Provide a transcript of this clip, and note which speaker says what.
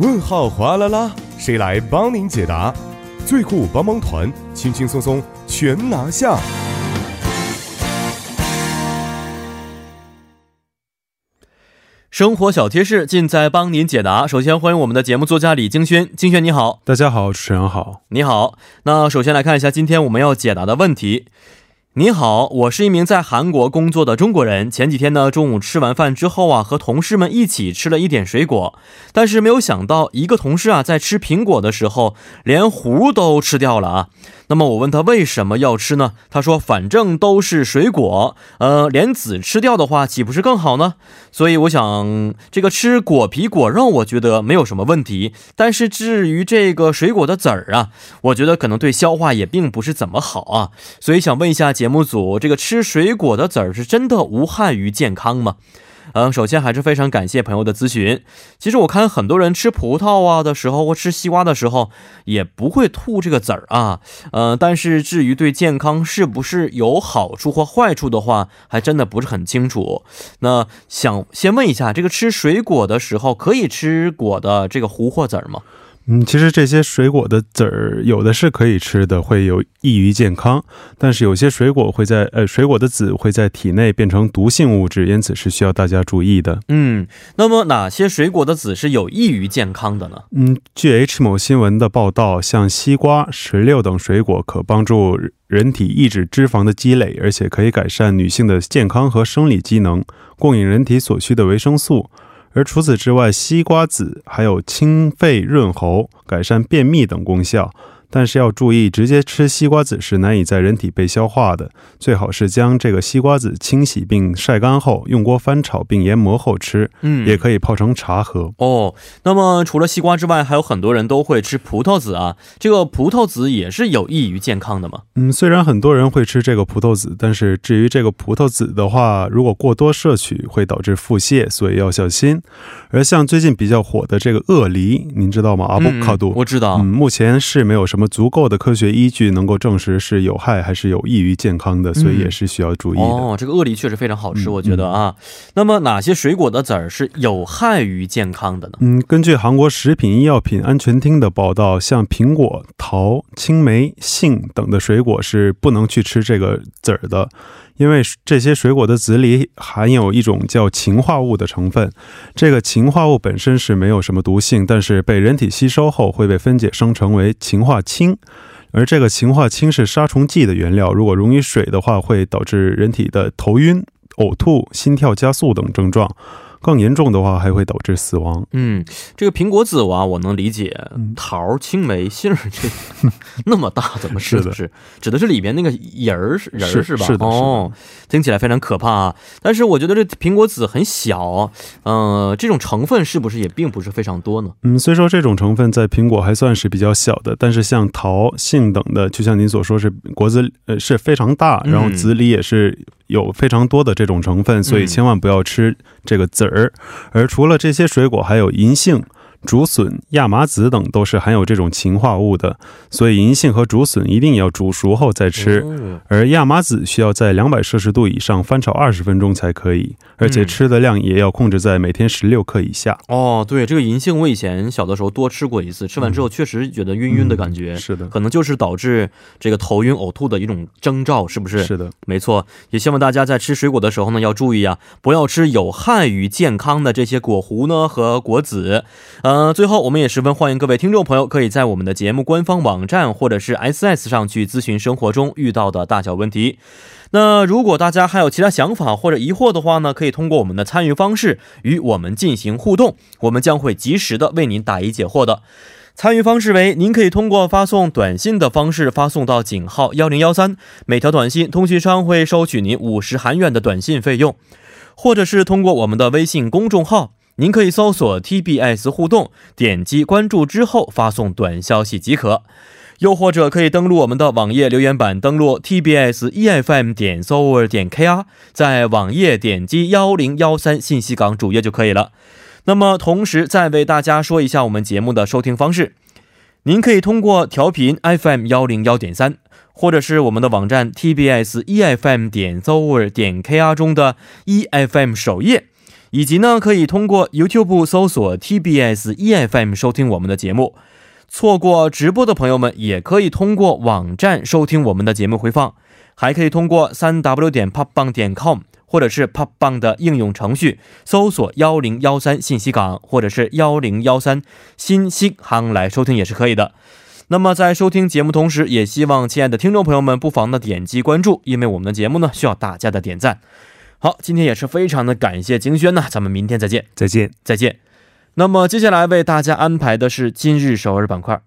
Speaker 1: 问号哗啦啦，谁来帮您解答？最酷帮帮团，轻轻松松全拿下。
Speaker 2: 生活小贴士尽在帮您解答。首先欢迎我们的节目作家李京轩，京轩你好，
Speaker 3: 大家好，主持人好，
Speaker 2: 你好。那首先来看一下今天我们要解答的问题。你好，我是一名在韩国工作的中国人。前几天呢，中午吃完饭之后啊，和同事们一起吃了一点水果，但是没有想到，一个同事啊，在吃苹果的时候，连核都吃掉了啊。那么我问他为什么要吃呢？他说，反正都是水果，呃，连籽吃掉的话，岂不是更好呢？所以我想，这个吃果皮果肉，我觉得没有什么问题。但是至于这个水果的籽儿啊，我觉得可能对消化也并不是怎么好啊。所以想问一下节目组，这个吃水果的籽儿是真的无害于健康吗？嗯，首先还是非常感谢朋友的咨询。其实我看很多人吃葡萄啊的时候，或吃西瓜的时候，也不会吐这个籽儿啊。呃，但是至于对健康是不是有好处或坏处的话，还真的不是很清楚。那想先问一下，这个吃水果的时候可以吃果的这个核或籽儿吗？
Speaker 3: 嗯，其实这些水果的籽儿有的是可以吃的，会有益于健康。但是有些水果会在呃，水果的籽会在体内变成毒性物质，因此是需要大家注意的。
Speaker 2: 嗯，那么哪些水果的籽是有益于健康的呢？
Speaker 3: 嗯，据 H 某新闻的报道，像西瓜、石榴等水果可帮助人体抑制脂肪的积累，而且可以改善女性的健康和生理机能，供应人体所需的维生素。而除此之外，西瓜子还有清肺润喉、改善便秘等功效。但是要注意，直接吃西瓜籽是难以在人体被消化的，最好是将这个西瓜籽清洗并晒干后，用锅翻炒并研磨后吃。嗯，也可以泡成茶喝。
Speaker 2: 哦，那么除了西瓜之外，还有很多人都会吃葡萄籽啊，这个葡萄籽也是有益于健康的吗？
Speaker 3: 嗯，虽然很多人会吃这个葡萄籽，但是至于这个葡萄籽的话，如果过多摄取会导致腹泻，所以要小心。而像最近比较火的这个鳄梨，您知道吗？阿布卡杜，
Speaker 2: 我知道。
Speaker 3: 嗯，目前是没有什么。什么足够的科学依据能够证实是有害还是有益于健康的，所以也是需要注意的。哦，
Speaker 2: 这个鳄梨确实非常好吃，我觉得啊。那么哪些水果的籽儿是有害于健康的呢？
Speaker 3: 嗯，根据韩国食品医药品安全厅的报道，像苹果、桃、青梅、杏等的水果是不能去吃这个籽儿的。因为这些水果的籽里含有一种叫氰化物的成分，这个氰化物本身是没有什么毒性，但是被人体吸收后会被分解生成为氰化氢，而这个氰化氢是杀虫剂的原料，如果溶于水的话，会导致人体的头晕、呕吐、心跳加速等症状。更严重的话，还会导致死亡。
Speaker 2: 嗯，这个苹果籽啊，我能理解。桃、青梅、杏这那么大，怎么吃的？是指的是里边那个仁儿仁儿是吧？
Speaker 3: 是的。哦，
Speaker 2: 听起来非常可怕啊！但是我觉得这苹果籽很小，嗯，这种成分是不是也并不是非常多呢？
Speaker 3: 嗯，虽说这种成分在苹果还算是比较小的，但是像桃、杏等的，就像您所说，是果子呃是非常大，然后籽里也是。有非常多的这种成分，所以千万不要吃这个籽儿。而除了这些水果，还有银杏。竹笋、亚麻籽等都是含有这种氰化物的，所以银杏和竹笋一定要煮熟后再吃。而亚麻籽需要在两百摄氏度以上翻炒二十分钟才可以，而且吃的量也要控制在每天十六克以下。
Speaker 2: 哦，对，这个银杏我以前小的时候多吃过一次，吃完之后确实觉得晕晕的感觉。
Speaker 3: 是的，
Speaker 2: 可能就是导致这个头晕呕吐的一种征兆，是不是？
Speaker 3: 是的，
Speaker 2: 没错。也希望大家在吃水果的时候呢，要注意啊，不要吃有害于健康的这些果核呢和果籽。呃，呃最后我们也十分欢迎各位听众朋友，可以在我们的节目官方网站或者是 S S 上去咨询生活中遇到的大小问题。那如果大家还有其他想法或者疑惑的话呢，可以通过我们的参与方式与我们进行互动，我们将会及时的为您答疑解惑的。参与方式为：您可以通过发送短信的方式发送到井号幺零幺三，每条短信通讯商会收取您五十韩元的短信费用，或者是通过我们的微信公众号。您可以搜索 TBS 互动，点击关注之后发送短消息即可，又或者可以登录我们的网页留言板，登录 TBS EFM 点 s o r 点 KR，在网页点击幺零幺三信息港主页就可以了。那么，同时再为大家说一下我们节目的收听方式，您可以通过调频 FM 幺零幺点三，或者是我们的网站 TBS EFM 点 s o r 点 KR 中的 EFM 首页。以及呢可以通过 YouTube 搜索 TBS EFM 收听我们的节目。错过直播的朋友们，也可以通过网站收听我们的节目回放，还可以通过三 w 点 popbang 点 com 或者是 popbang 的应用程序搜索幺零幺三信息港或者是幺零幺三新星航来收听也是可以的。那么在收听节目同时，也希望亲爱的听众朋友们不妨呢点击关注，因为我们的节目呢需要大家的点赞。好，今天也是非常的感谢金轩呢，咱们明天再见，
Speaker 3: 再见。
Speaker 2: 再见。那么接下来为大家安排的是今日首尔板块。